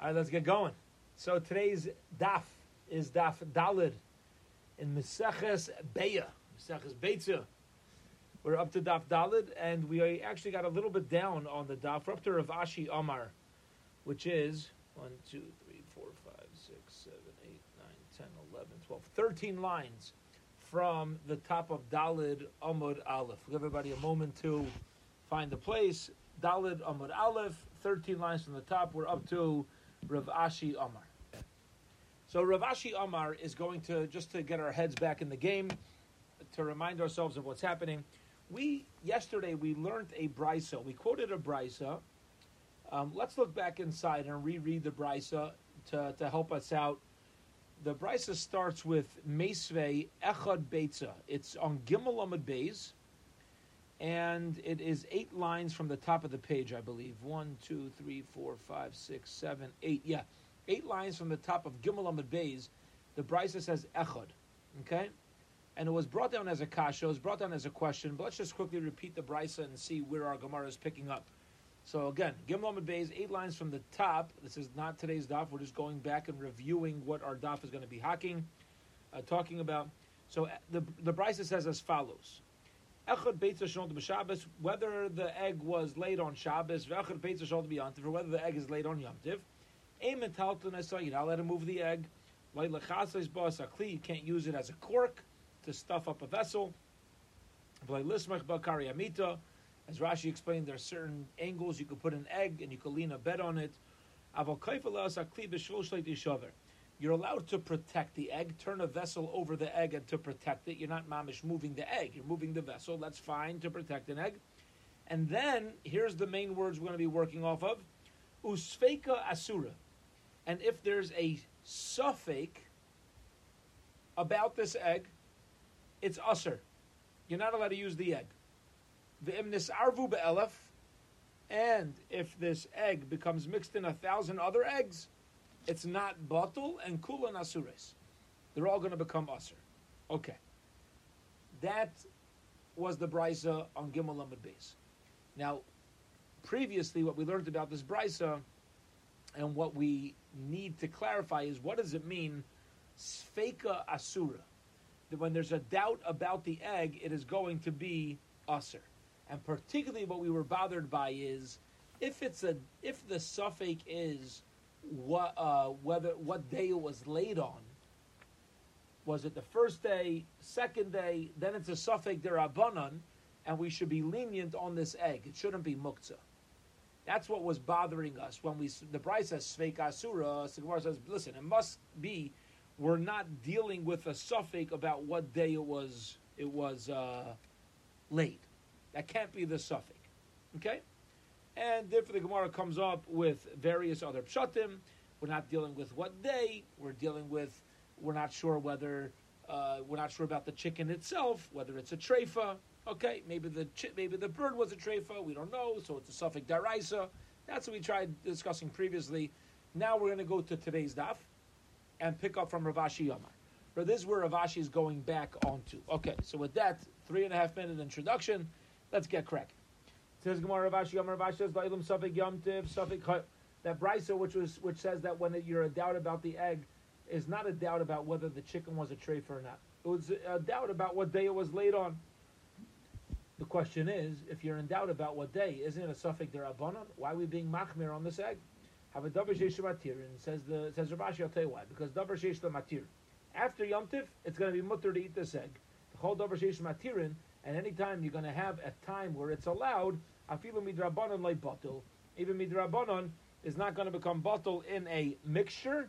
All right, let's get going. So today's daf is daf dalid in Meseches Beya, Meseches Beitzah. We're up to daf dalid, and we actually got a little bit down on the daf. We're up to Rav Ashi Amar, which is 1, 2, 3, 4, 5, 6, 7, 8, 9, 10, 11, 12, 13 lines from the top of Dalid Amud Aleph. Give everybody a moment to find the place. Dalid Amud Aleph, 13 lines from the top. We're up to Rav Ashi Amar. So Rav Ashi Amar is going to, just to get our heads back in the game, to remind ourselves of what's happening. We, yesterday, we learned a brisa. We quoted a brisa. Um, let's look back inside and reread the brisa to, to help us out. The brisa starts with Mesve Echad Beitza. It's on Gimel Amud Beis, and it is eight lines from the top of the page, I believe. One, two, three, four, five, six, seven, eight. Yeah, eight lines from the top of Gimel Amud Beis. The brisa says Echad. Okay, and it was brought down as a kasha. It was brought down as a question. But let's just quickly repeat the brisa and see where our Gemara is picking up. So again, Gimel Amud Beis, eight lines from the top. This is not today's daf. We're just going back and reviewing what our daf is going to be hacking, uh, talking about. So uh, the the brisa says as follows: Echad beitza shalom b'Shabbos, whether the egg was laid on Shabbos, v'echad beitza shalom b'Yantiv, or whether the egg is laid on Yom Tiv. Aim talton you're not let him move the egg. Light lechasais ba'as akli, you can't use it as a cork to stuff up a vessel. V'lay lismach ba'kari amita. As Rashi explained, there are certain angles you could put an egg and you could lean a bed on it. You're allowed to protect the egg, turn a vessel over the egg and to protect it. You're not mamish moving the egg, you're moving the vessel. That's fine to protect an egg. And then, here's the main words we're going to be working off of Usfeka asura. And if there's a suffix about this egg, it's usr. You're not allowed to use the egg. V'imnis arvu be'elef, and if this egg becomes mixed in a thousand other eggs, it's not batul and kula nasures. They're all going to become usr. Okay. That was the brisa on Gimel Amud Beis. Now, previously, what we learned about this brisa and what we need to clarify is what does it mean, sfeka asura? That when there's a doubt about the egg, it is going to be usr. And particularly what we were bothered by is if it's a if the suffix is what uh, whether what day it was laid on. Was it the first day, second day? Then it's a suffix derabanan, and we should be lenient on this egg. It shouldn't be muktzah. That's what was bothering us when we the price says sveik asura. Sigmar says, listen, it must be. We're not dealing with a suffix about what day it was. It was uh, laid. That can't be the suffix. Okay? And therefore the Gemara comes up with various other pshatim. We're not dealing with what day. We're dealing with, we're not sure whether, uh, we're not sure about the chicken itself, whether it's a treifa. Okay, maybe the chi- maybe the bird was a treifa. We don't know, so it's a suffix daraisa. That's what we tried discussing previously. Now we're going to go to today's daf and pick up from Rav Ashi Yamar. But this is where Rav Ashi is going back onto. Okay, so with that three and a half minute introduction, Let's get cracking. Says Gemara Rav Ashi Yom Rav Ashi says La'ilam Safik Yom Tiv Safik That brisa which was which says that when you're a doubt about the egg is not a doubt about whether the chicken was a treifa or not. It was a doubt about what day it was laid on. The question is, if you're in doubt about what day, isn't it a suffix derabanan? Why are we being machmir on this egg? Have a davar sheish matir, and says the says Rav Ashi. I'll tell you why. Because davar sheish matir. After Yom Tiv, it's going to be mutter to eat this egg. The whole davar sheish matirin and anytime you're going to have a time where it's allowed, afilu midrabanon like bottle, even midrabanon is not going to become bottle in a mixture,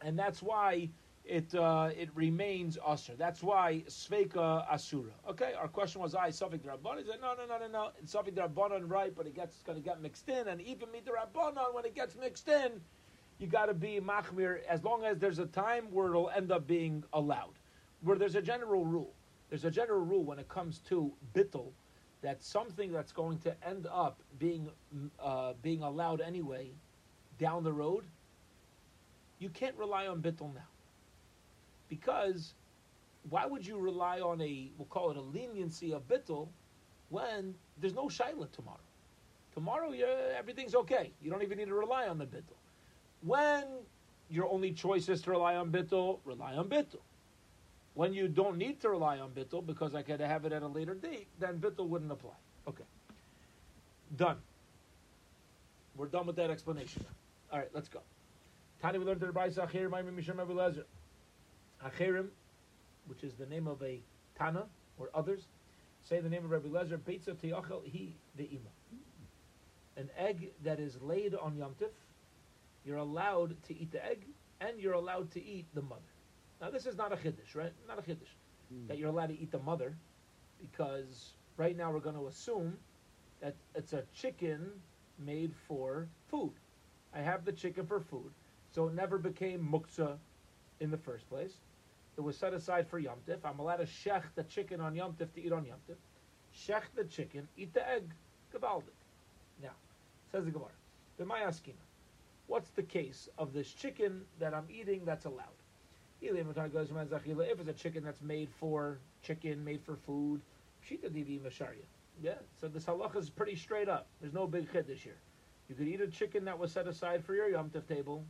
and that's why it uh, it remains usher. That's why sveka asura. Okay, our question was, I safik drabanon. He said, no, no, no, no, no. It's safik drabanon, right? But it gets going to get mixed in, and even midrabanon, when it gets mixed in, you got to be machmir as long as there's a time where it'll end up being allowed, where there's a general rule there's a general rule when it comes to bittel that something that's going to end up being uh, being allowed anyway down the road, you can't rely on bittel now. Because why would you rely on a we'll call it a leniency of bittel when there's no shaila tomorrow? Tomorrow, everything's okay. You don't even need to rely on the bittel. When your only choice is to rely on bittul, rely on bittul. When you don't need to rely on bittul because I could have it at a later date, then bittul wouldn't apply. Okay. Done. We're done with that explanation. All right, let's go. Tani, we learned the Brayso Achirim, Ma'imim Misham Abilezer. Achirim, which is the name of a Tana or others, say the name of Rabbi Lezer, Beitza Tiyachel He the Ve'ima. An egg that is laid on Yom Tif, you're allowed to eat the egg, and you're allowed to eat the mother. Now, this is not a chiddush, right? Not a chiddush. Mm. That you're allowed to eat the mother, because right now we're going to assume that it's a chicken made for food. I have the chicken for food, so it never became muktzah in the first place. It was set aside for Yom Tif. I'm allowed to shech the chicken on Yom Tif to eat on Yom Tif. Shech the chicken, eat the egg, gabaldik. Now, says the Gemara, the B'mayaskina. What's the case of this chicken that I'm eating that's allowed? If it's a chicken that's made for chicken, made for food, pshita divi masharia. yeah, so this halacha is pretty straight up. There's no big chiddush here. You could eat a chicken that was set aside for your Yom Tov table,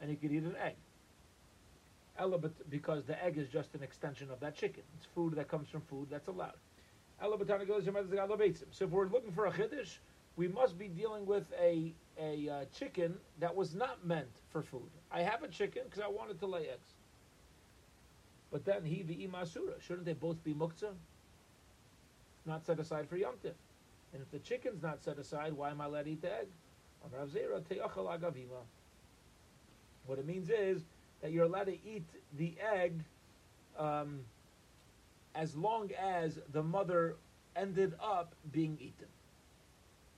and you could eat an egg. Because the egg is just an extension of that chicken. It's food that comes from food that's allowed. So if we're looking for a chiddush, we must be dealing with a a uh, chicken that was not meant for food. I have a chicken because I wanted to lay eggs. But then he the imasura. Shouldn't they both be muktzah? Not set aside for yomtiv. And if the chicken's not set aside, why am I allowed to eat the egg? What it means is that you're allowed to eat the egg um, as long as the mother ended up being eaten.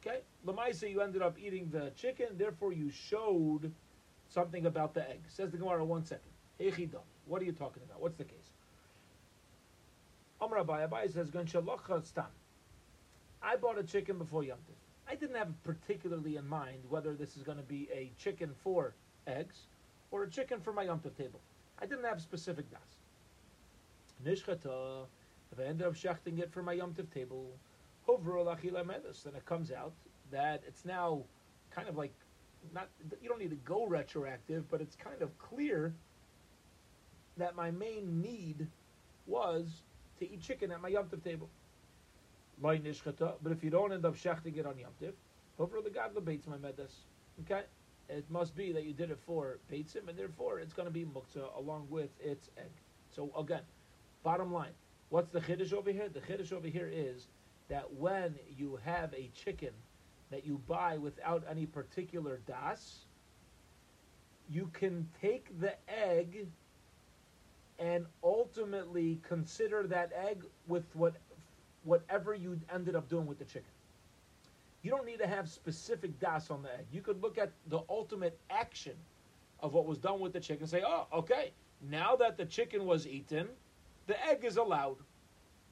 Okay? Lamaisa, you ended up eating the chicken, therefore you showed something about the egg. Says the Gemara, one second. What are you talking about? What's the case? Amr Abai, Abai says, I bought a chicken before Yom I didn't have particularly in mind whether this is going to be a chicken for eggs or a chicken for my Yom table. I didn't have specific das. Nishchata, if I ended up shechting it for my Yom table, then it comes out that it's now kind of like not you don't need to go retroactive, but it's kind of clear that my main need was to eat chicken at my Yom table. But if you don't end up shechting it on Yom Tiv, over the God bates my medas. Okay, it must be that you did it for beitzim, and therefore it's going to be muktzah along with its egg. So again, bottom line, what's the chiddush over here? The chiddush over here is that when you have a chicken that you buy without any particular das, you can take the egg and ultimately consider that egg with what whatever you ended up doing with the chicken. You don't need to have specific das on the egg. You could look at the ultimate action of what was done with the chicken say, oh, okay, now that the chicken was eaten, the egg is allowed.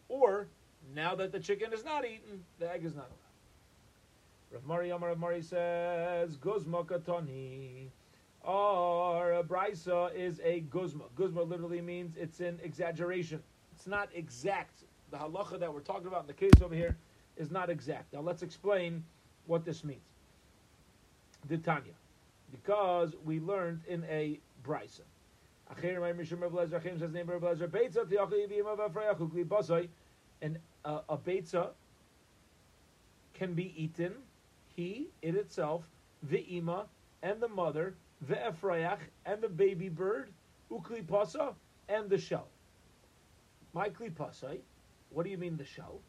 Or, now that the chicken is not eaten, the egg is not allowed. Rav Mari Amar Rav Mari says, Guzma katoni. A brisa is a guzma. Guzma literally means it's an exaggeration. It's not exact the halacha that we're talking about in the case over here is not exact. Now let's explain what this means. The Tanya, because we learned in a brisa. And uh, a beitza can be eaten, he, it itself, the ima, and the mother, the efrayach, and the baby bird, ukli pasa, and the shell. My klipasai, what do you mean the shell?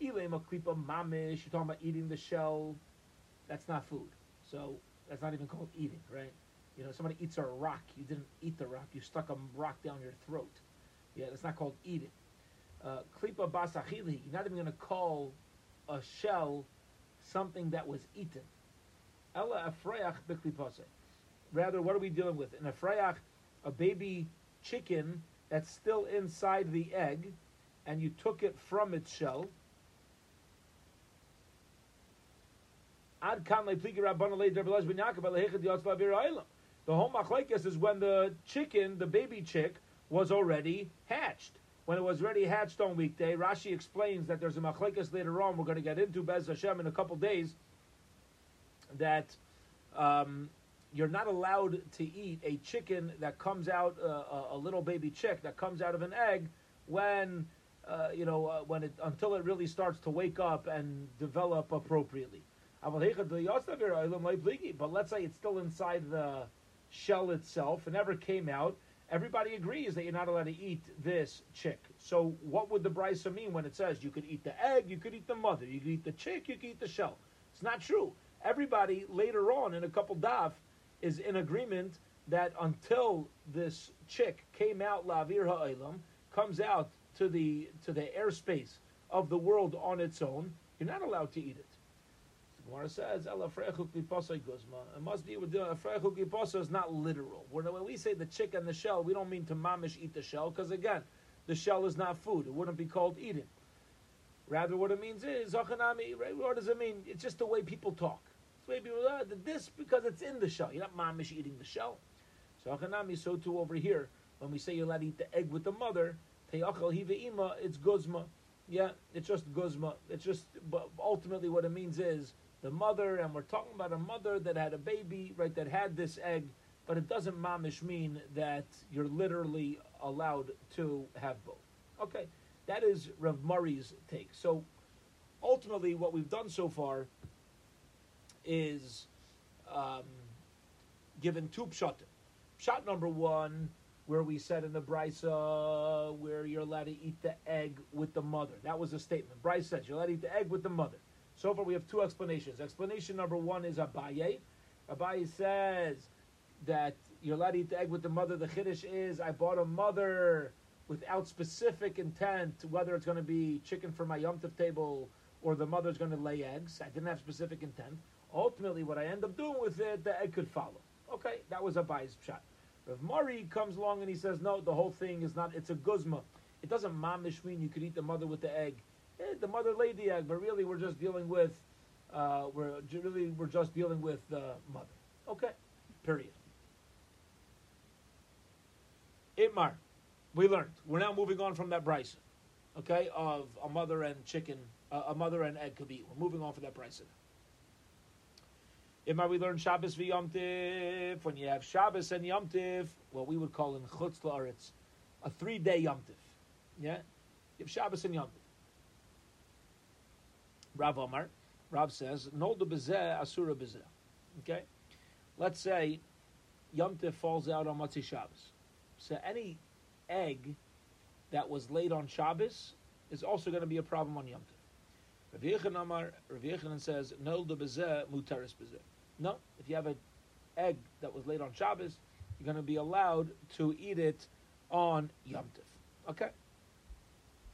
Ilema klipa mamish. You're talking about eating the shell. That's not food. So that's not even called eating, right? You know, somebody eats a rock. You didn't eat the rock. You stuck a rock down your throat. Yeah, that's not called eating. Uh, klipa basachili. You're not even going to call a shell something that was eaten. Ella afrayach beklipase. Rather, what are we dealing with? An afrayach, a baby chicken that's still inside the egg and you took it from its shell. The whole machlekes is when the chicken, the baby chick, was already hatched. When it was already hatched on weekday, Rashi explains that there's a machlekes later on. We're going to get into Bez Hashem in a couple days. That um, you're not allowed to eat a chicken that comes out uh, a, little baby chick that comes out of an egg when uh, you know uh, when it until it really starts to wake up and develop appropriately. But let's say it's still inside the shell itself. and never came out. Everybody agrees that you're not allowed to eat this chick. So what would the brisa mean when it says you could eat the egg, you could eat the mother, you could eat the chick, you could eat the shell? It's not true. Everybody later on in a couple daf is in agreement that until this chick came out lavir ha'olam, comes out to the to the airspace of the world on its own, you're not allowed to eat it. Gemara says, It must be with is not literal. When we say the chick and the shell, we don't mean to mamish eat the shell, because again, the shell is not food. It wouldn't be called eating. Rather, what it means is, what does it mean? It's just the way people talk. It's the this because it's in the shell. You're not mamish eating the shell. So, akanami, so too over here, when we say you're allowed to eat the egg with the mother, it's guzma. Yeah, it's just guzma. It's just, but ultimately what it means is the mother, and we're talking about a mother that had a baby, right, that had this egg, but it doesn't mamish mean that you're literally allowed to have both. Okay, that is Rav Mari's take. So ultimately, what we've done so far is um, given two pshatim. Shot number one, where we said in the brisa where you're allowed to eat the egg with the mother. That was a statement. Bryce said you're allowed to eat the egg with the mother. So far, we have two explanations. Explanation number one is Abaye. Abaye says that you're allowed to eat the egg with the mother. The chiddush is I bought a mother without specific intent, whether it's going to be chicken for my Yom Tov table or the mother's going to lay eggs. I didn't have specific intent. Ultimately, what I end up doing with it, the egg could follow. Okay, that was Abaye's shot. Rav Mari comes along and he says, no, the whole thing is not, it's a guzma. It doesn't mamish mean you could eat the mother with the egg eh, the mother laid the egg, but really we're just dealing with, uh, we're really we're just dealing with the mother. Okay, period. Itmar, we learned. We're now moving on from that brisa, okay, of a mother and chicken, uh, a mother and egg could be. We're moving on from that brisa. Itmar, we learned Shabbos v Yom Tiv. When you have Shabbos and Yom Tiv, what we would call in Chutz La'aretz, a three-day Yom Tiv. Yeah, you have Shabbos and Yom Tiv. Rav Omar, Rav says, Noldu bezeh, asura bezeh. Okay? Let's say Yom Tif falls out on Matzi Shabbos. So any egg that was laid on Shabbos is also going to be a problem on Yom Tif. Rav Yechanan says, Noldu bezeh, mutaris bezeh. No, if you have an egg that was laid on Shabbos, you're going to be allowed to eat it on Yom Tif. Okay?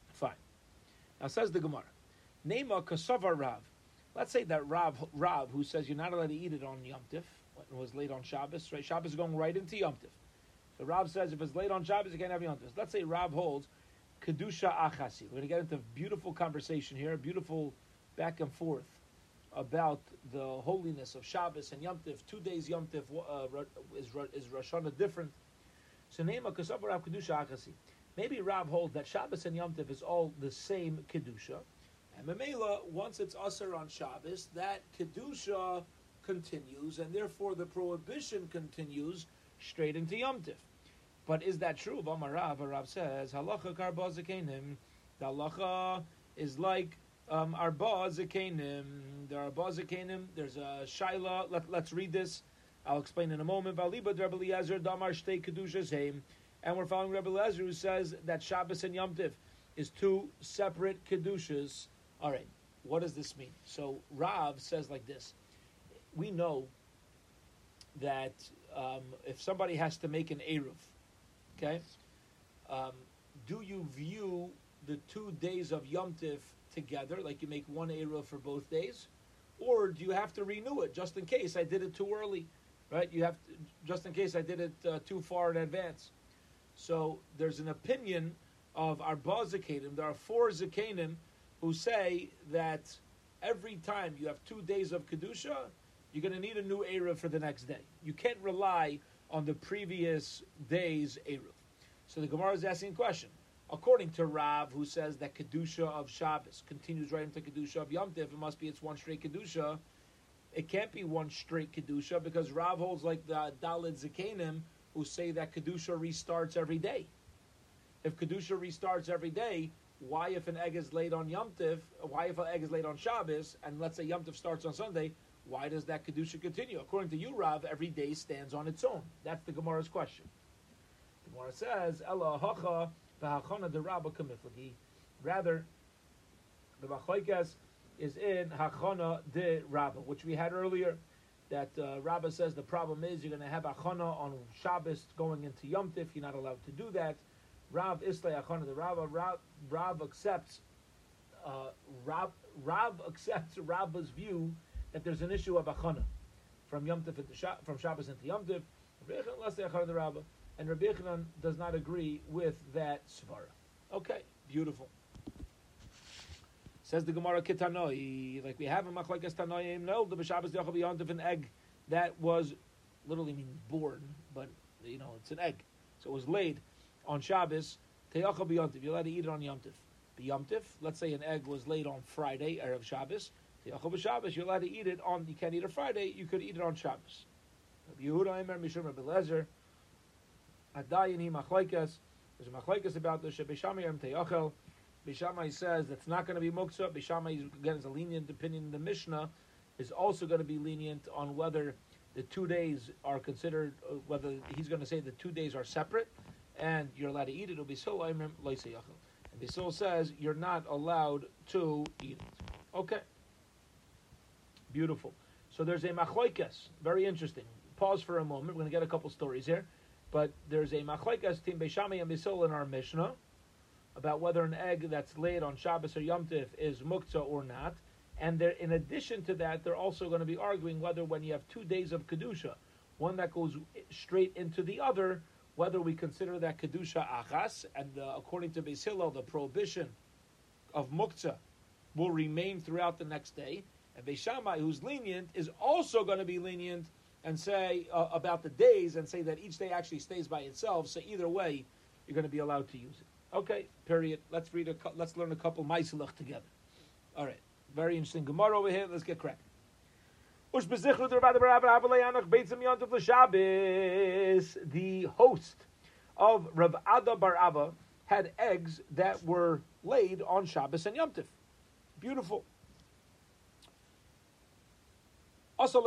Fine. Now says the Gemara. Nema kasava Rav. Let's say that Rav, Rav, who says you're not allowed to eat it on Yom Tif, was late on Shabbos, right? Shabbos is going right into Yom Tif. So Rav says if it's late on Shabbos, you can't have Yom Tif. Let's say Rav holds Kedusha Achasi. We're going to get into a beautiful conversation here, beautiful back and forth about the holiness of Shabbos and Yom Tif. Two days Yom Tif uh, is, is Rosh Hashanah different. So Nema Kasava Rav Kedusha Achasi. Maybe Rav holds that Shabbos and Yom Tif is all the same Kedusha. And Mamela, once it's Usher on Shabbos, that Kedusha continues, and therefore the prohibition continues straight into Yom Tif. But is that true? Vamarav, Rav says, Halacha karba zakenim. The halacha is like um, arba zakenim. There are arba zakenim. There's a shaila. Let, let's read this. I'll explain in a moment. Valiba Rebbe Eliezer damar shtei kedusha And we're following Rebbe Eliezer who says that Shabbos and Yom Tif is two separate kedushas all right, what does this mean? So Rav says like this: We know that um, if somebody has to make an eruv, okay, um, do you view the two days of Yom Tif together, like you make one eruv for both days, or do you have to renew it just in case I did it too early, right? You have to, just in case I did it uh, too far in advance. So there's an opinion of our Zakanim. There are four Zakanim who say that every time you have two days of Kedusha, you're going to need a new Eruv for the next day. You can't rely on the previous day's Eruv. So the Gemara is asking a question. According to Rav, who says that Kedusha of Shabbos continues right into Kedusha of Yom Tif, it must be it's one straight Kedusha. it can't be one straight kedusha because Rav holds like the Dalid Zakanim who say that kedusha restarts every day. If kedusha restarts every day, why if an egg is laid on Yom Tiv, why if an egg is laid on Shabbos, and let's say Yom Tiv starts on Sunday, why does that kedusha continue? According to you, Rav, every day stands on its own. That's the Gemara's question. Gemara says, Ella hacha de Rabba kamiflagi. Rather, the machlekes is in hachana de Rabba, which we had earlier. That uh, Rabba says the problem is you're going to have hachana on Shabbos going into Yom Tif. You're not allowed to do that. Rav Islay Achana the Rav, Rav, Rav accepts uh, Rav, Rav accepts Rabba's view that there's an issue of Achana from Yom Tif into Sha- from Shabbos into Yom Tif. And Rabbi Yechanan does not agree with that svara. Okay, beautiful. Says the Gemara Kitanoi, like we have a Machlekes Tanoim, no, the B'Shabbos Yachal Yom Tif an egg that was literally means born, but you know it's an egg, so it was laid on Shabbos, Teyacha b'yomtiv. You're allowed to eat it on Yomtiv. B'yomtiv, let's say an egg was laid on Friday, Erev Shabbos. Teyacha b'Shabbos, you're allowed to eat it on, you can't eat it Friday, you could eat it on Shabbos. Yehuda Emer Mishum Rabbi Lezer, Adayin hi machlaikas, there's a machlaikas about this, Shebeshamay Yom Teyachel, Beis Shammai says that's not going to be muktzah. Beis Shammai, again, is a lenient opinion. The Mishnah is also going to be lenient on whether the two days are considered, uh, whether he's going to say the two days are separate and you're allowed to eat it. It'll be so And Bisil says you're not allowed to eat it. Okay. Beautiful. So there's a machloikas. Very interesting. Pause for a moment. We're going to get a couple stories here. But there's a machloikas team Beis Shammai and Bisil in our Mishnah about whether an egg that's laid on Shabbos or Yom Tif is muktzah or not. And there, in addition to that, they're also going to be arguing whether when you have two days of kedusha, one that goes straight into the other, whether we consider that kedusha achas, and uh, according to Beis the prohibition of muktzah will remain throughout the next day, and Beis Shammai, who's lenient, is also going to be lenient and say uh, about the days and say that each day actually stays by itself. So either way, you're going to be allowed to use it. Okay, period. Let's read a. Let's learn a couple meiselach together. All right, very interesting Gemara over here. Let's get cracking. The host of Rav Ada Bar Abba had eggs that were laid on Shabbos and Yom Tif. Beautiful. Also,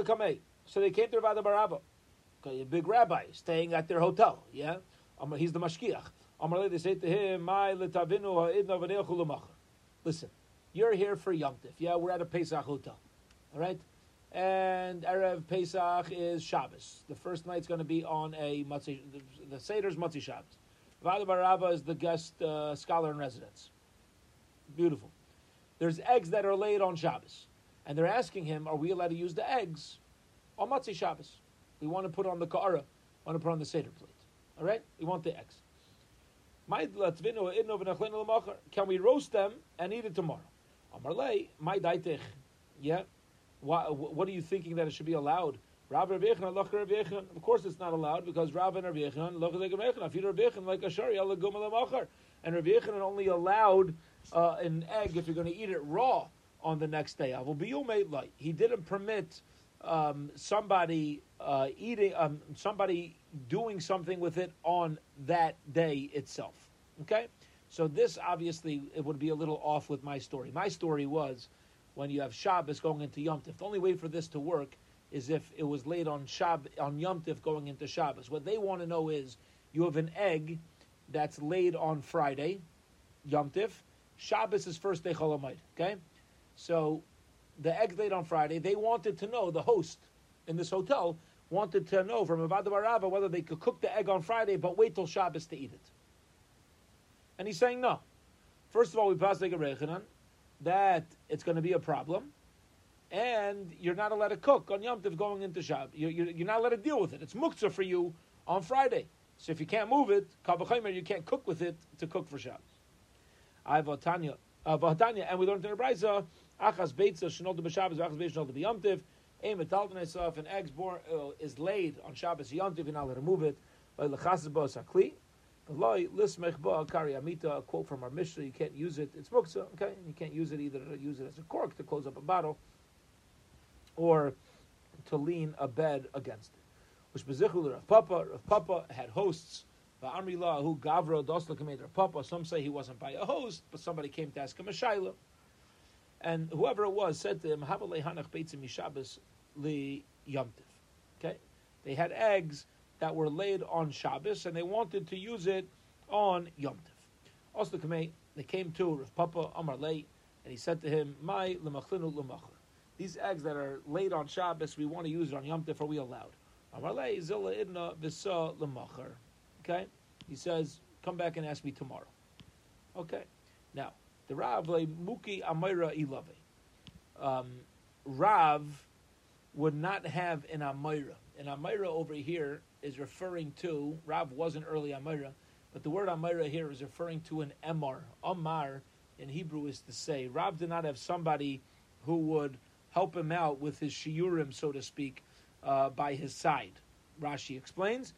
so they came to Ada Bar Abba, okay, a big rabbi staying at their hotel. Yeah, he's the mashkiach. They say to him, "My letavinu Listen, you're here for Yom Tif. Yeah, we're at a Pesach hotel. All right and Erev Pesach is Shabbos. The first night's going to be on a the, the Seder's Matzi Shabbos. Vada Baraba is the guest uh, scholar in residence. Beautiful. There's eggs that are laid on Shabbos. And they're asking him, are we allowed to use the eggs on Matzi Shabbos? We want to put on the Ka'ara, want to put on the Seder plate. All right? We want the eggs. Can we roast them and eat it tomorrow? Amarlei, my daitich. Yeah, why, what are you thinking that it should be allowed? Of course, it's not allowed because Rav and Rav Yechon loch like Rav like a shari and Rav Yechon only allowed uh, an egg if you're going to eat it raw on the next day. He didn't permit um, somebody uh, eating, um, somebody doing something with it on that day itself. Okay, so this obviously it would be a little off with my story. My story was when you have Shabbos going into Yom Tif. The only way for this to work is if it was laid on Shab on Yom Tif going into Shabbos. What they want to know is you have an egg that's laid on Friday, Yom Tif. Shabbos is first day Cholamayit. Okay, so the egg laid on Friday. They wanted to know the host in this hotel wanted to know from Avada Barava whether they could cook the egg on Friday, but wait till Shabbos to eat it. And he's saying no. First of all, we pass like a rechanan that it's going to be a problem, and you're not allowed to cook on Yom Tov going into Shabbos. You're, you're, not allowed to deal with it. It's muktzah for you on Friday. So if you can't move it, you can't cook with it to cook for Shabbos. I have a Tanya, uh, and we learned in the Brisa, achas beitza shenol b'Shabbos, achas beitza shenol b'Yom Tov. Aim a talton an egg born uh, is laid on Shabbos Yom Tov, you're not allowed to move it. By lechasas sakli. Loi lismech ba kari amita, a quote from our Mishnah, you can't use it, it's muksa, okay? You can't use it either to use it as a cork to close up a bottle, or to lean a bed against it. Which bezichul Rav Papa, Rav Papa had hosts. Who Gavro Dosla Rav Papa. Some say he wasn't by a host, but somebody came to ask him a shaila. And whoever it was said to him, Habalei Hanach Beitzim Mishabas Li Yomtiv. Okay? They had eggs that were laid on Shabbos and they wanted to use it on Yom Tiv. Also, they came to Rav Papa Amar Lei and he said to him, My lemachlinu lemachar. These eggs that are laid on Shabbos, we want to use it on Yom Tif, are we allowed? Amar Lei zilla idna v'sa lemachar. Okay? He says, Come back and ask me tomorrow. Okay. Now, the Rav le muki amira ilave. Um, Rav would not have an amira. An amira over here is referring to Rav wasn't early amira, but the word amira here is referring to an emar. Amar in Hebrew is to say Rav did not have somebody who would help him out with his shiurim, so to speak, uh, by his side. Rashi explains,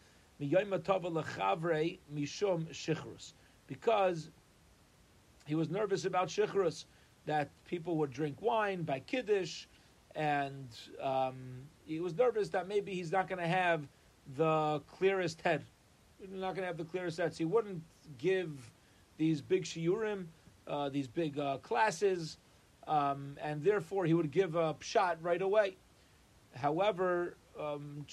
because he was nervous about shichrus, that people would drink wine by kiddush, and um, he was nervous that maybe he's not going to have the clearest head. He's not going to have the clearest head. So he wouldn't give these big shiurim, uh, these big uh, classes, um, and therefore he would give a shot right away. However, um,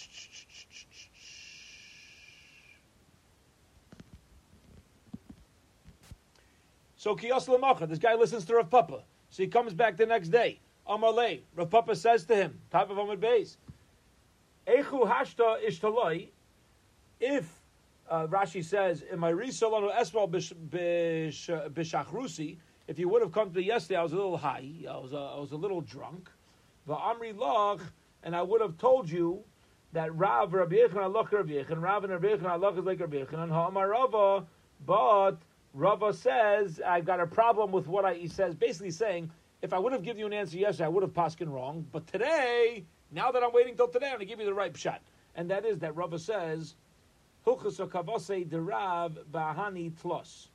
so this guy listens to Rav Papa. So he comes back the next day. Amalei, Rav Papa says to him, type of Amad Beis, Echu hashta ishtaloi, if uh, Rashi says, "In my risolano esmal bishachrusi." If you would have come to me yesterday, I was a little high. I was a, I was a little drunk. The Amri Lach, and I would have told you that Rav Rabbi Yechon Allah Rabbi Yechon, Rav and Rabbi Yechon Allah is like Rabbi Yechon, and Ha'amar Rava, but Rava says I've got a problem with what I, he says. Basically saying, if I would have given you an answer yesterday, I would have paskin wrong. But today, now that I'm waiting till today, I'm going to give you the right shot, and that is that Rava says Hilchus Kavase de Bahani Tlos.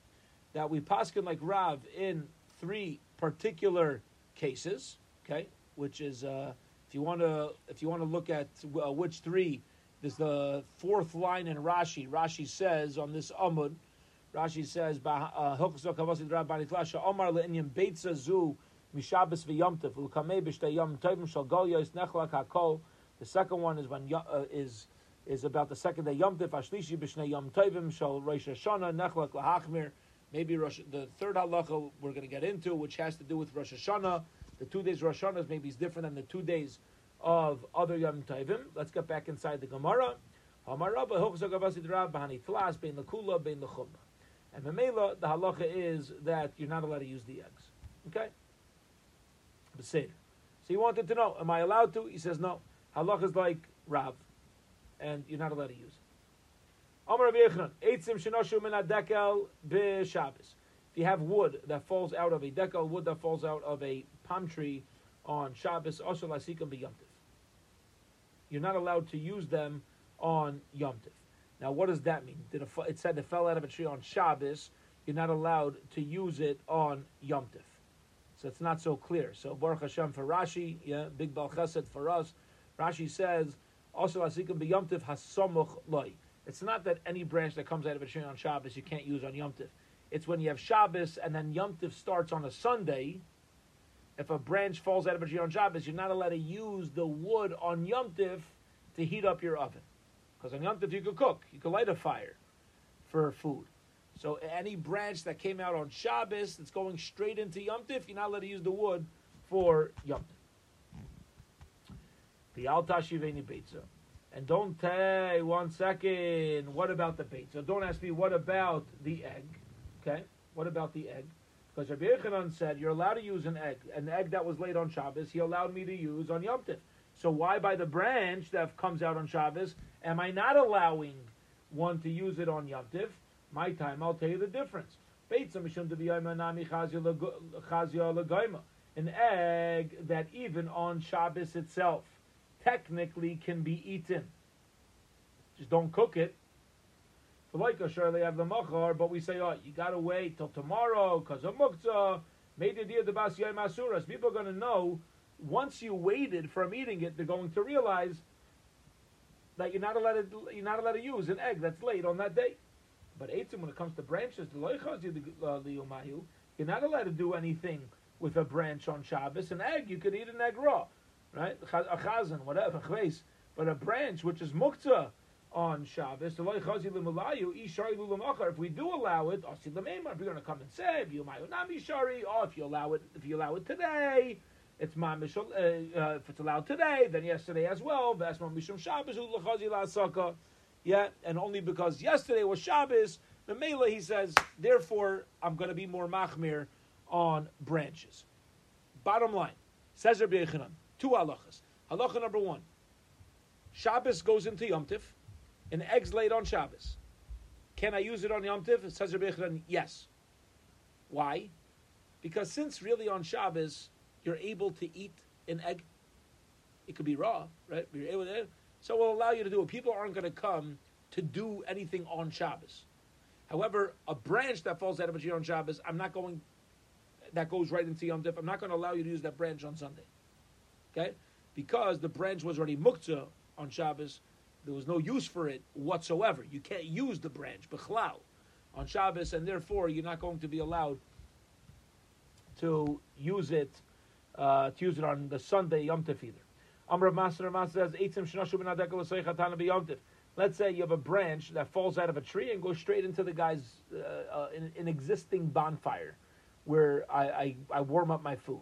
That we paskin like Rav in three particular cases, okay, which is uh, if you want to if you want to look at uh, which three, there's the fourth line in Rashi. Rashi says on this Amud, Rashi says uh, Bahani. The second one is when uh, is is about the second day Yom Tif Ashlishi B'Shnei Yom Tovim Shal Rosh Hashanah Nechlak Lahachmir. Maybe Rosh, the third halacha we're going to get into, which has to do with Rosh Hashanah. The two days Rosh Hashanah maybe is different than the two days of other Yom Tovim. Let's get back inside the Gemara. And Mamela, the halacha is that you're not allowed to use the eggs. Okay? So he wanted to know, am I allowed to? He says no. Halacha is like Rav and you're not allowed to use it. Amar Eitzim shenoshu min b'Shabbos. If you have wood that falls out of a dekel, wood that falls out of a palm tree on Shabbos, also lasikim b'yomtiv. You're not allowed to use them on yomtiv. Now, what does that mean? Did a, it said it fell out of a tree on Shabbos. You're not allowed to use it on Yom yomtiv. So it's not so clear. So Baruch Hashem for Rashi, yeah, big Bal Chesed for us. Rashi says also, asikim b'yomtiv hasomuch loy. It's not that any branch that comes out of a tree on Shabbos you can't use on Yom Tif. It's when you have Shabbos and then Yom Tif starts on a Sunday. If a branch falls out of a tree on Shabbos, you're not allowed to use the wood on Yom Tif to heat up your oven. Because on Yom Tif you could cook, you could light a fire for food. So any branch that came out on Shabbos that's going straight into Yom Tif, you're not allowed to use the wood for Yom Tif. And don't say one second, what about the bait? So don't ask me what about the egg. Okay? What about the egg? Because Rabbi Yechanan said you're allowed to use an egg. An egg that was laid on Shabbos, he allowed me to use on Yom Tif. So why by the branch that comes out on Shabbos am I not allowing one to use it on Yom? My time, I'll tell you the difference. An egg that even on Shabbos itself technically can be eaten. Just don't cook it. But we say, oh, you gotta wait till tomorrow because of muktzah. People are gonna know once you waited from eating it, they're going to realize that you're not allowed to you're not allowed to use an egg that's laid on that day. But eitzim, when it comes to branches, uh, you're not allowed to do anything with a branch on Shabbos. An egg, you could eat an egg raw, right? A chazan, whatever, But a branch, which is muktzah on Shabbos, if we do allow it, if you're going to come and say, or if you allow it, if you allow it today, it's mamish. Uh, uh, if it's allowed today, then yesterday as well. mishum Shabbos Yeah, and only because yesterday was Shabbos, the Mela he says. Therefore, I'm going to be more machmir on branches. Bottom line, says Rabbi Yechanan, two halachas. Halacha number one: Shabbos goes into Yom Tif, and eggs laid on Shabbos. Can I use it on Yom Tif? Says Rabbi Yechanan, yes. Why? Because since really on Shabbos you're able to eat an egg. It could be raw, right? You're able to, so we'll allow you to do it. People aren't going to come to do anything on Shabbos. However, a branch that falls out of a tree on Shabbos, I'm not going. That goes right into Yom Tov. I'm not going to allow you to use that branch on Sunday. Okay, because the branch was already muktzah on Shabbos. There was no use for it whatsoever. You can't use the branch, bechlau, on Shabbos, and therefore you're not going to be allowed to use it uh, to use it on the Sunday Yom Tov either. Amr Master says, Let's say you have a branch that falls out of a tree and goes straight into the guy's uh, uh, an, an, existing bonfire where I, I, I, warm up my food.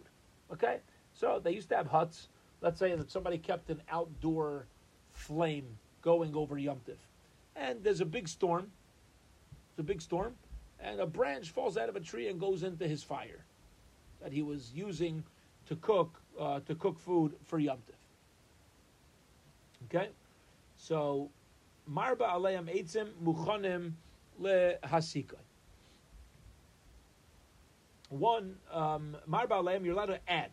Okay? So they used to have huts. Let's say that somebody kept an outdoor flame going over Yom Tiv. And there's a big storm. It's a big storm. And a branch falls out of a tree and goes into his fire that he was using to cook uh, to cook food for Yom Tif. Okay, so marba aleim eitzim muchanim lehasika. One um, marba aleim, you're allowed to add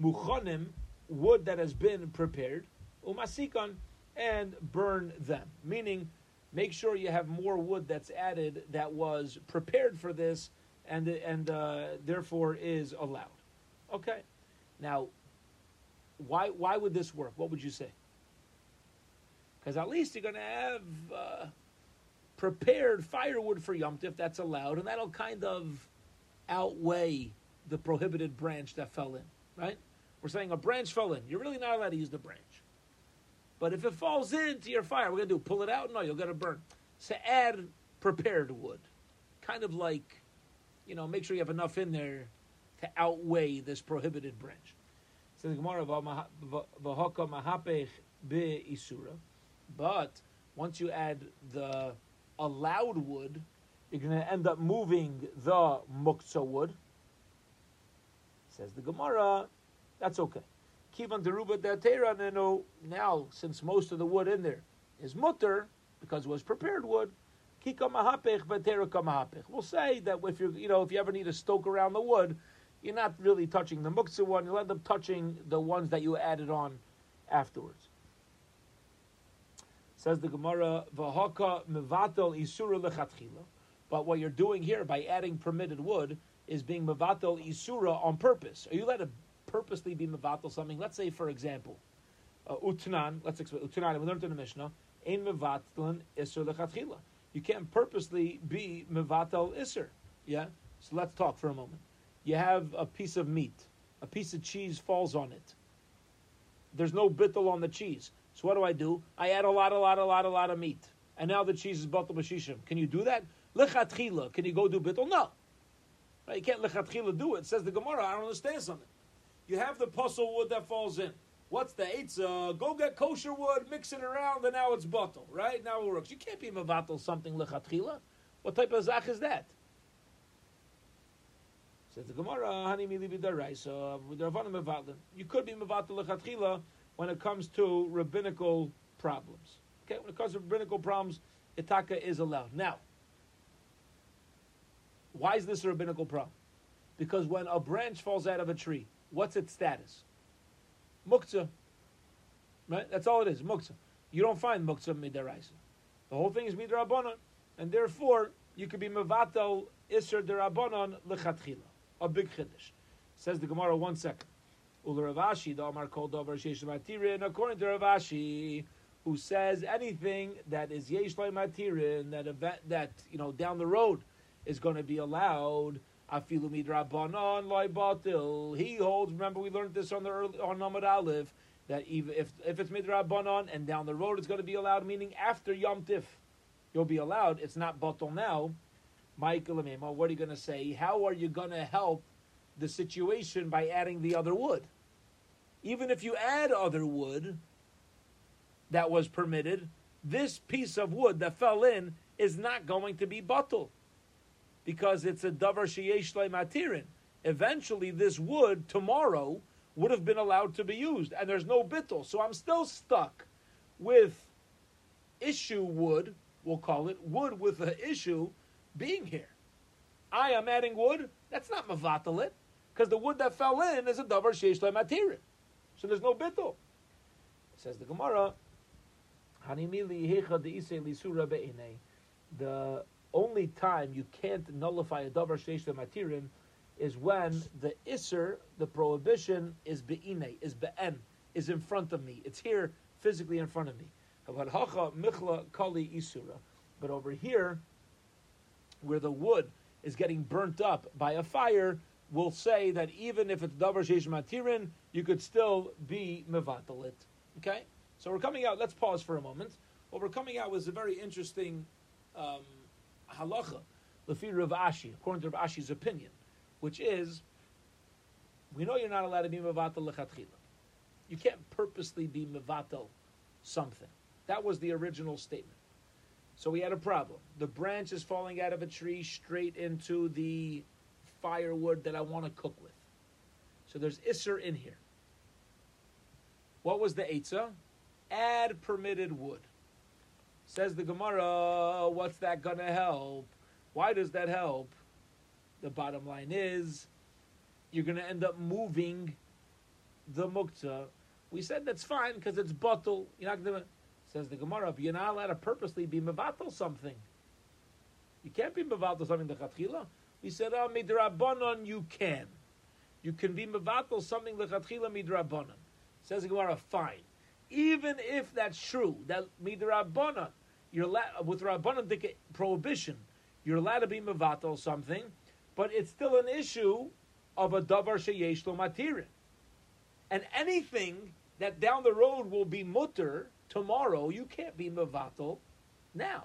muchanim wood that has been prepared umasikon and burn them. Meaning, make sure you have more wood that's added that was prepared for this and and uh, therefore is allowed. Okay. Now, why why would this work? What would you say? Because at least you're going to have uh, prepared firewood for Yom Tif that's allowed, and that'll kind of outweigh the prohibited branch that fell in, right? We're saying a branch fell in. You're really not allowed to use the branch. But if it falls into your fire, we're going to do pull it out? No, you'll get a burn. So add prepared wood. Kind of like, you know, make sure you have enough in there to outweigh this prohibited branch. So the Gemara mahapech be'isura, but once you add the allowed wood, you're going to end up moving the muktzah wood. Says the Gemara, that's okay. Kivan deruba datera. Now, since most of the wood in there is mutter because it was prepared wood, kika mahapech vatera. We'll say that if you you know if you ever need to stoke around the wood, you're not really touching the muktzah one. You'll end up touching the ones that you added on afterwards. Says the Gemara, "V'haka mevatel isura lechatchila." But what you're doing here by adding permitted wood is being mevatel isura on purpose. Are you allowed to purposely be mevatel something? Let's say, for example, uh, utnan. Let's explain utnan. We learned in the Mishnah. Ein mevatel isur lechatchila. You can't purposely be mevatel isur. Yeah. So let's talk for a moment you have a piece of meat, a piece of cheese falls on it. There's no bittel on the cheese. So what do I do? I add a lot, a lot, a lot, a lot of meat. And now the cheese is batal b'shishim. Can you do that? Lechatchila. Can you go do bittel? No. Right? You can't lechatchila do it. Says the Gemara. I don't understand something. You have the puzzle wood that falls in. What's the eitzah? Uh, go get kosher wood, mix it around, and now it's batal. Right? Now it works. You can't be mavatal something lechatchila. What type of zach is that? Says the Gemara, Hani mili b'daraisa, v'darvanim mevatlin. You could be mevatel lechatchila when it comes to rabbinical problems. Okay, when it comes to rabbinical problems, itaka is allowed. Now, why is this a rabbinical problem? Because when a branch falls out of a tree, what's its status? Muktzah. Right? That's all it is, muktzah. You don't find muktzah midaraisa. The whole thing is midrabanan, and therefore you could be mevatel iser derabanan lechatchila a big chiddush. Says the Gemara, one second. Ula Rav Ashi, the Omar called over Matirin, according to Rav Ashi, who says anything that is Yesh Matirin, that event that you know down the road is going to be allowed. Afilu midrabanan loy batil. He holds. Remember, we learned this on the early, on Namad Aleph that even if if it's midrabanan and down the road it's going to be allowed, meaning after Yom Tif, you'll be allowed. It's not batil now. Michael what are you going to say? How are you going to help the situation by adding the other wood? Even if you add other wood that was permitted, this piece of wood that fell in is not going to be batil because it's a davar sheyesh matirin. Eventually, this wood tomorrow would have been allowed to be used, and there's no bittel. So I'm still stuck with issue wood, we'll call it wood with an issue being here. I am adding wood. That's not mavatalit, because the wood that fell in is a davar sheyesh matirin. So there's no bittel. Says the Gemara. The only time you can't nullify a davar sheyesh matirin is when the iser, the prohibition, is be'ine, is be'en, is in front of me. It's here physically in front of me. But over here, where the wood is getting burnt up by a fire, we'll say that even if it's davar sheyesh matirin, you could still be mevatalit. Okay, so we're coming out. Let's pause for a moment. What we're coming out was a very interesting. Um, halacha, lefi Rav Ashi, according to Rav Ashi's opinion, which is, we know you're not allowed to be mevatel lechatchila. You can't purposely be mevatel something. That was the original statement. So we had a problem. The branch is falling out of a tree straight into the firewood that I want to cook with. So there's Isser in here. What was the Eitzah? Add permitted wood. Says the Gemara, what's that going to help? Why does that help? The bottom line is, you're going to end up moving the muktzah. We said that's fine because it's bottle. You're not going to. Says the Gemara, you're not allowed to purposely be mevatel something. You can't be mevatel something the chatchila. We said, ah, oh, midrabanon, you can. You can be mevatel something the chatchila midrabanon. Says the Gemara, fine. Even if that's true, that midrabanon, you're allowed, with Rabbanan prohibition, you're allowed to be mevatel something, but it's still an issue of a davar sheyesh lo matirin. And anything that down the road will be mutter tomorrow, you can't be mevatel now.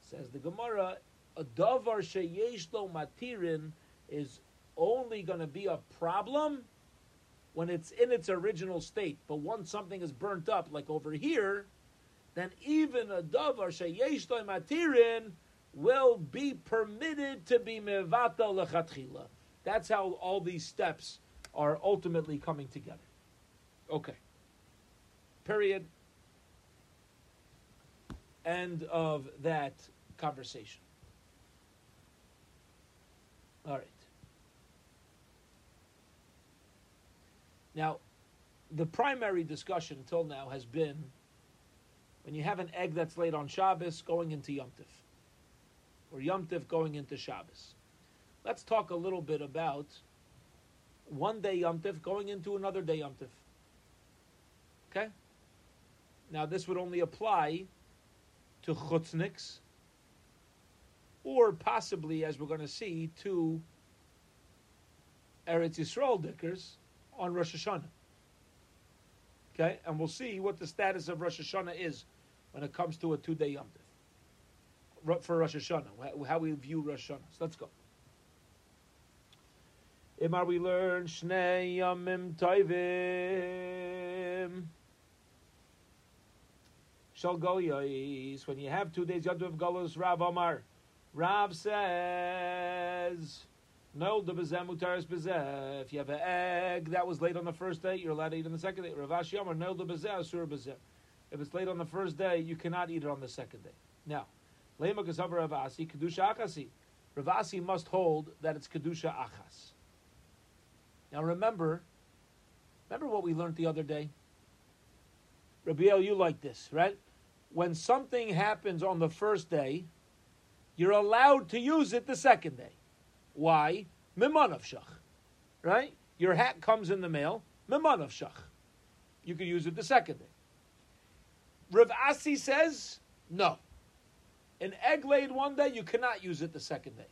Says the Gemara, a davar sheyesh lo matirin is only going to be a problem when it's in its original state. But once something is burnt up, like over here, then even a davar sheyesh matirin will be permitted to be mevata lechatchila. That's how all these steps are ultimately coming together. Okay. Period. End of that conversation. All right. Now, the primary discussion until now has been when you have an egg that's laid on Shabbos going into Yom Tif, or Yom Tif going into Shabbos. Let's talk a little bit about one day Yom Tif going into another day Yom Tif. Okay? Now, this would only apply to chutzniks, or possibly, as we're going to see, to Eretz Yisrael dickers on Rosh Hashanah. Okay, and we'll see what the status of Rosh Hashanah is when it comes to a two-day Yom for Rosh Hashanah, how we view Rosh Hashanah. So let's go. Imar we learn Shnei Yamim Toivim. When you have two days Tov Golos Rav Omar. Rav says if you have an egg that was laid on the first day, you're allowed to eat on the second day. Rav Ravashi Amar If it's laid on the first day, you cannot eat it on the second day. Now, Lema Kasavar Kedusha must hold that it's Kedusha Achas. Now remember, remember what we learned the other day? Rabiel, you like this, right? When something happens on the first day, you're allowed to use it the second day. Why? Mimanavshach. Right? Your hat comes in the mail, memanav shach. You could use it the second day. Rav Asi says, no. An egg laid one day, you cannot use it the second day.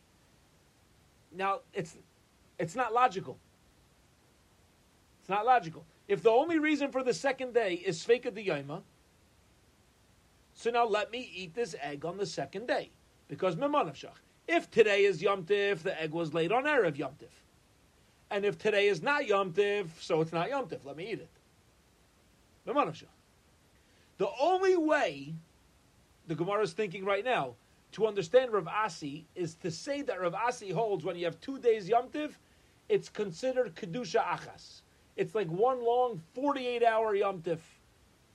Now, it's, it's not logical. It's not logical. If the only reason for the second day is Sveka Yoma, so now let me eat this egg on the second day because Memanav Shach. If today is Yom Tif, the egg was laid on Erev Yom Tif. And if today is not Yom Tif, so it's not Yom Tif. Let me eat it. Memanav Shach. The only way the Gemara is thinking right now to understand Rav Asi is to say that Rav Asi holds when you have two days Yom Tiv, it's considered Kedusha Achas. It's like one long 48 hour Yom Tiv.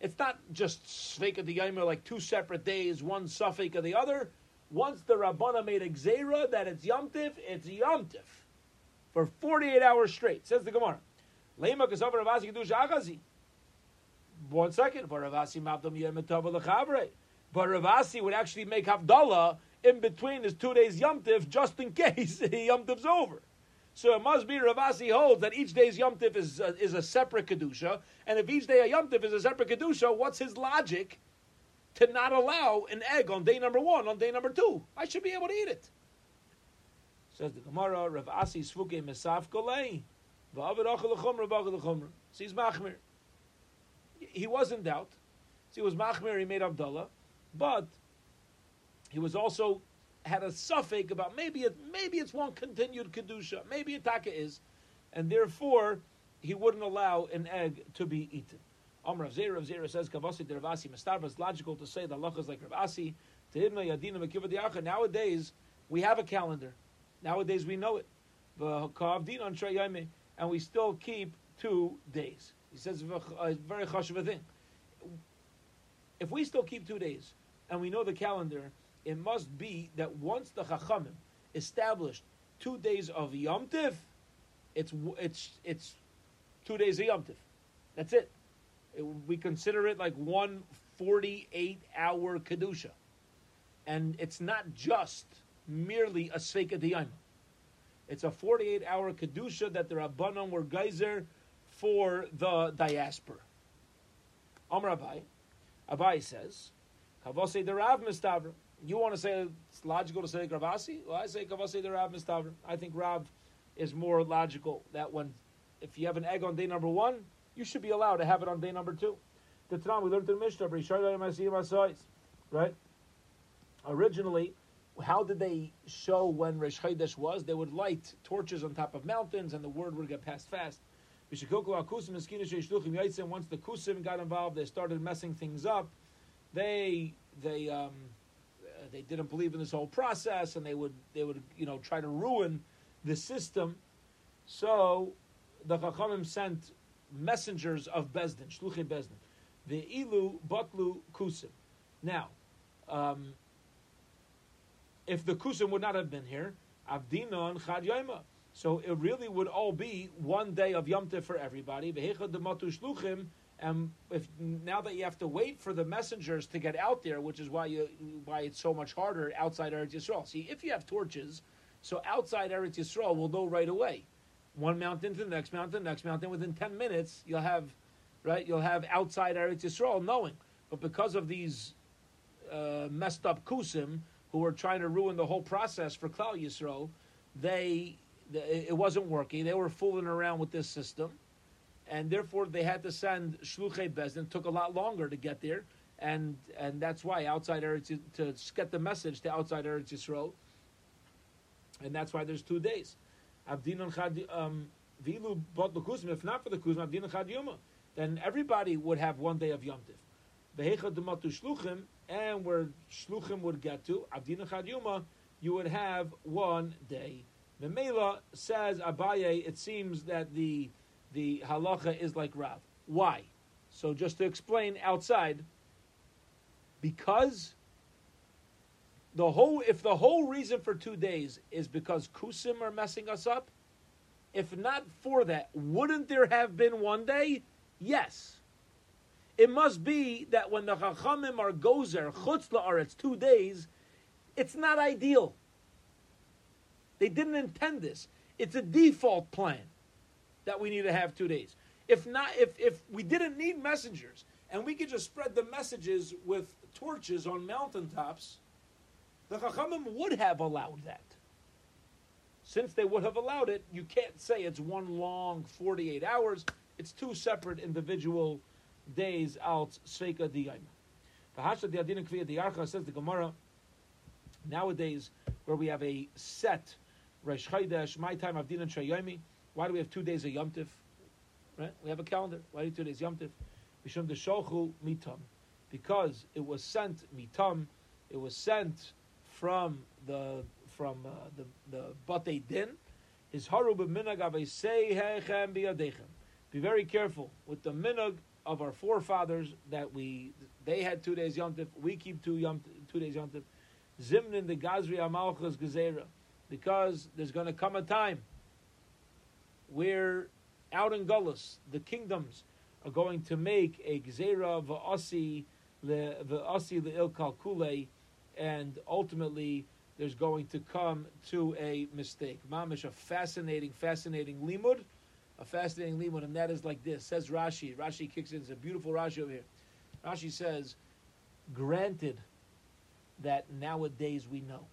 It's not just Sveika the Yom like two separate days, one Safek of the other. Once the Rabbana made a Gzera that it's Yom Tiv, it's Yom Tiv. For 48 hours straight, says the Gemara. Lema Kasavar Rav Asi Kedusha Achazi. One second, for Rav Asi Mabdam Yom Lechavre. Ravasi would actually make Havdalah in between his two days Yom Tif just in case Yom Tif's over. So it must be Ravasi holds that each day's Yom Tif is, uh, is a separate Kedusha. And if each day a Yom Tif is a separate Kedusha, what's his logic to not allow an egg on day number one, on day number two? I should be able to eat it. Says the Gemara, Rav Asi Svuke Mesaf Golei. Sees Machmir. He was in doubt. See, he was Machmir, he made Havdalah. But he was also had a suffix about maybe it, maybe it's one continued kedusha, maybe Itaka is, and therefore he wouldn't allow an egg to be eaten. Amr Rav Zera, Rav Zera says kavasi deravasi mastarba. It's logical to say that Allah is like Ravasi. Tehidna yadina mekiva. Nowadays we have a calendar. Nowadays we know it. And we still keep two days. He says a uh, very chashuv thing. If we still keep two days, and we know the calendar, it must be that once the Chachamim established two days of Yom Tiv, it's it's it's two days of Yom Tiv. That's it. it. We consider it like one 48 hour kedusha, and it's not just merely a sveika diyama. It's a 48 hour kedusha that the rabbanon were geyser for the diaspora. Amr Abai, Abai says Kavase the Rav Mistavra. You want to say it's logical to say Gravasi? Well, I say Kavase the Rav Mistavra. I think Rav is more logical. That when, if you have an egg on day number one, you should be allowed to have it on day number two. The Tanam, we learned in Mishnah, right? Originally, how did they show when Rish Chodesh was? They would light torches on top of mountains, and the word would get passed fast. Once the Kusim got involved, they started messing things up they they um, they didn't believe in this whole process, and they would they would you know try to ruin the system. So the Chachamim sent messengers of Bezdin, Shluchei Bezdin, the Ilu Batlu Kusim. Now, um, if the Kusim would not have been here, Avdina Chad Yoima. So it really would all be one day of Yom Tov for everybody. And if now that you have to wait for the messengers to get out there, which is why you why it's so much harder outside Eretz Yisrael. See, if you have torches, so outside Eretz Yisrael will know right away. One mountain to the next mountain, next mountain. Within ten minutes, you'll have, right? You'll have outside Eretz Yisrael knowing. But because of these uh, messed up kusim who were trying to ruin the whole process for Klal Yisrael, they it wasn't working. They were fooling around with this system and therefore they had to send shluchei bezdin. It took a lot longer to get there, and and that's why outside Eretz to get the message to outside Eretz Yisrael, and that's why there's two days. Abdinon um. If not for the kusim, abdinon chad yoma, then everybody would have one day of yom tiv. Behecha dematu shluchim, and where shluchim would get to abdinon chad yoma, you would have one day. The Mela says Abaye. It seems that the the halacha is like Rav. Why? So just to explain outside, because the whole if the whole reason for two days is because kusim are messing us up, if not for that, wouldn't there have been one day? Yes. It must be that when the chachamim are gozer chutzla are it's two days, it's not ideal. They didn't intend this. It's a default plan. that we need to have two days. If not, if if we didn't need messengers and we could just spread the messages with torches on mountaintops, the Chachamim would have allowed that. Since they would have allowed it, you can't say it's one long 48 hours. It's two separate individual days out Sveika Diyayma. V'hasha Diadina Kviya Diyarcha says the Gemara, nowadays, where we have a set Rosh Chodesh, my time of Dinan Shayomi, why do we have two days of Yom Tif? Right? We have a calendar. Why do we have two days Yom Tif? Mishum Deshochu Mitam. Because it was sent Mitam, it was sent from the from uh, the the Batei Din. His haru b'minag say hechem biyadechem. Be very careful with the minag of our forefathers that we they had two days Yom Tif, we keep two Yom two days Yom Tif. Zimnin the Gazri Amalchus Gezerah, because there's going to come a time where out in Gullus the kingdoms are going to make a Gezerah v'asi the v'asi the il kalkule, and ultimately there's going to come to a mistake. Mamish, a fascinating, fascinating limud, a fascinating limud, and that is like this. Says Rashi. Rashi kicks in. It's a beautiful Rashi over here. Rashi says, granted that nowadays we know.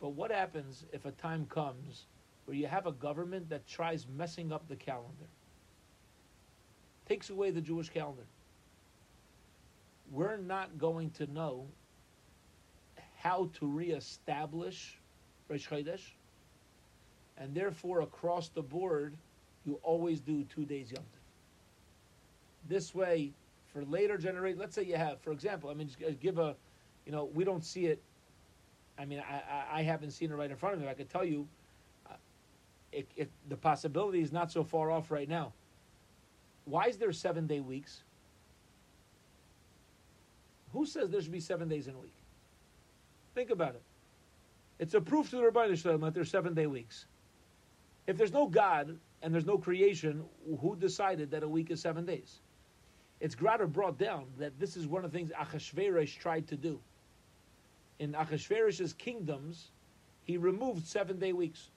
But what happens if a time comes where you have a government that tries messing up the calendar? Takes away the Jewish calendar. We're not going to know how to reestablish Rosh Chodesh, and therefore across the board, you always do two days Yom Tov. This way, for later generations, let's say you have, for example, I mean, just uh, give a, you know, we don't see it. I mean, I, I haven't seen it right in front of me. But I could tell you, uh, it, it, the possibility is not so far off right now. Why is there seven day weeks? Who says there should be seven days in a week? Think about it. It's a proof to the Rabbi Shalom that there's seven day weeks. If there's no God and there's no creation, who decided that a week is seven days? It's Grader brought down that this is one of the things Achashverosh tried to do. In Achashverosh's kingdoms, he removed seven day weeks.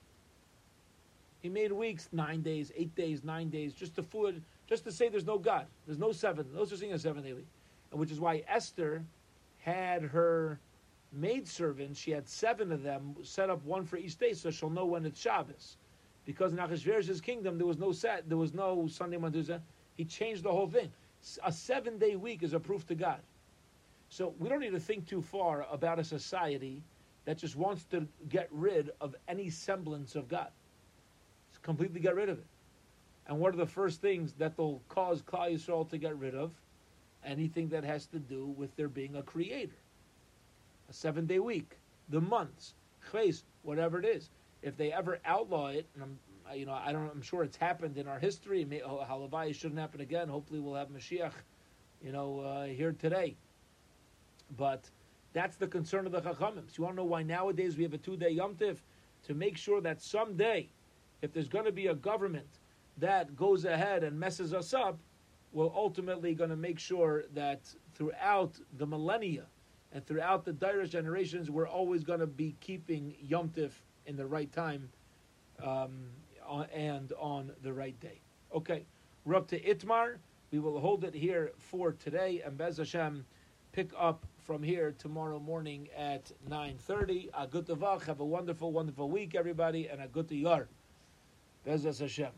He made weeks nine days, eight days, nine days, just to food, just to say there's no God. There's no seven. No such thing as seven week. And which is why Esther had her maidservants, she had seven of them, set up one for each day, so she'll know when it's Shabbos. Because in Achashverosh's kingdom, there was no set, there was no Sunday, Monday, He changed the whole thing. A seven day week is a proof to God. So we don't need to think too far about a society that just wants to get rid of any semblance of God. Just completely get rid of it. And what are the first things that they'll cause Klal Yisrael to get rid of? Anything that has to do with there being a creator a seven day week, the months, chves, whatever it is. If they ever outlaw it, and I'm, you know, I don't, I'm sure it's happened in our history. Oh, Halavai shouldn't happen again. Hopefully, we'll have Mashiach, you know, uh, here today. But that's the concern of the Chachamim. So you want to know why nowadays we have a two day Yom Tiv? To make sure that someday, if there's going to be a government that goes ahead and messes us up, we're ultimately going to make sure that throughout the millennia, and throughout the Dairish generations, we're always going to be keeping Yom Tif in the right time um, and on the right day. Okay, we're up to Itmar. We will hold it here for today, and Bez Hashem pick up from here tomorrow morning at 9.30. A good Have a wonderful, wonderful week, everybody, and a good Yar. Bez Hashem.